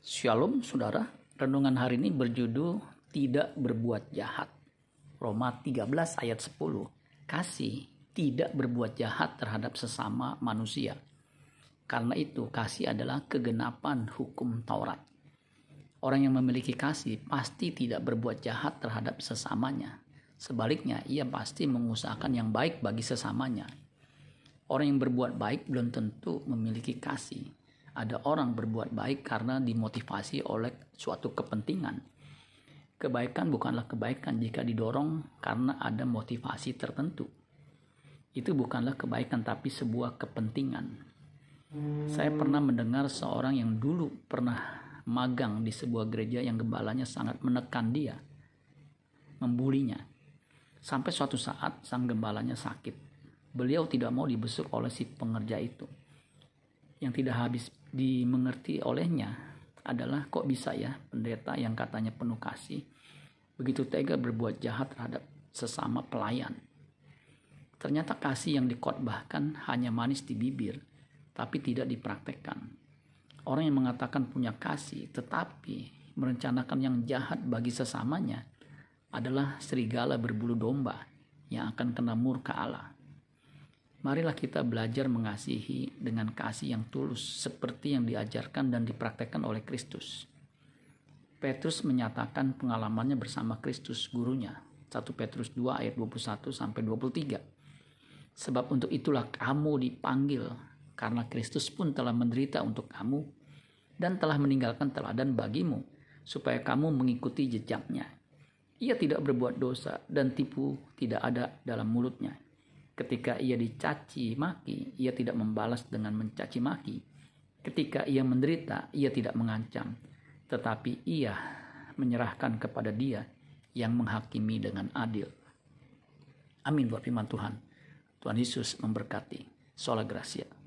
Shalom saudara, renungan hari ini berjudul Tidak Berbuat Jahat. Roma 13 ayat 10. Kasih tidak berbuat jahat terhadap sesama manusia. Karena itu kasih adalah kegenapan hukum Taurat. Orang yang memiliki kasih pasti tidak berbuat jahat terhadap sesamanya. Sebaliknya, ia pasti mengusahakan yang baik bagi sesamanya. Orang yang berbuat baik belum tentu memiliki kasih ada orang berbuat baik karena dimotivasi oleh suatu kepentingan. Kebaikan bukanlah kebaikan jika didorong karena ada motivasi tertentu. Itu bukanlah kebaikan tapi sebuah kepentingan. Saya pernah mendengar seorang yang dulu pernah magang di sebuah gereja yang gembalanya sangat menekan dia, membulinya. Sampai suatu saat sang gembalanya sakit. Beliau tidak mau dibesuk oleh si pengerja itu. Yang tidak habis dimengerti olehnya adalah kok bisa ya pendeta yang katanya penuh kasih begitu tega berbuat jahat terhadap sesama pelayan. Ternyata kasih yang dikotbahkan hanya manis di bibir, tapi tidak dipraktekkan. Orang yang mengatakan punya kasih, tetapi merencanakan yang jahat bagi sesamanya, adalah serigala berbulu domba yang akan kena murka Allah. Marilah kita belajar mengasihi dengan kasih yang tulus seperti yang diajarkan dan dipraktekkan oleh Kristus. Petrus menyatakan pengalamannya bersama Kristus gurunya. 1 Petrus 2 ayat 21 sampai 23. Sebab untuk itulah kamu dipanggil karena Kristus pun telah menderita untuk kamu dan telah meninggalkan teladan bagimu supaya kamu mengikuti jejaknya. Ia tidak berbuat dosa dan tipu tidak ada dalam mulutnya Ketika ia dicaci maki, ia tidak membalas dengan mencaci maki. Ketika ia menderita, ia tidak mengancam, tetapi ia menyerahkan kepada Dia yang menghakimi dengan adil. Amin buat firman Tuhan. Tuhan Yesus memberkati. Sola Gracia.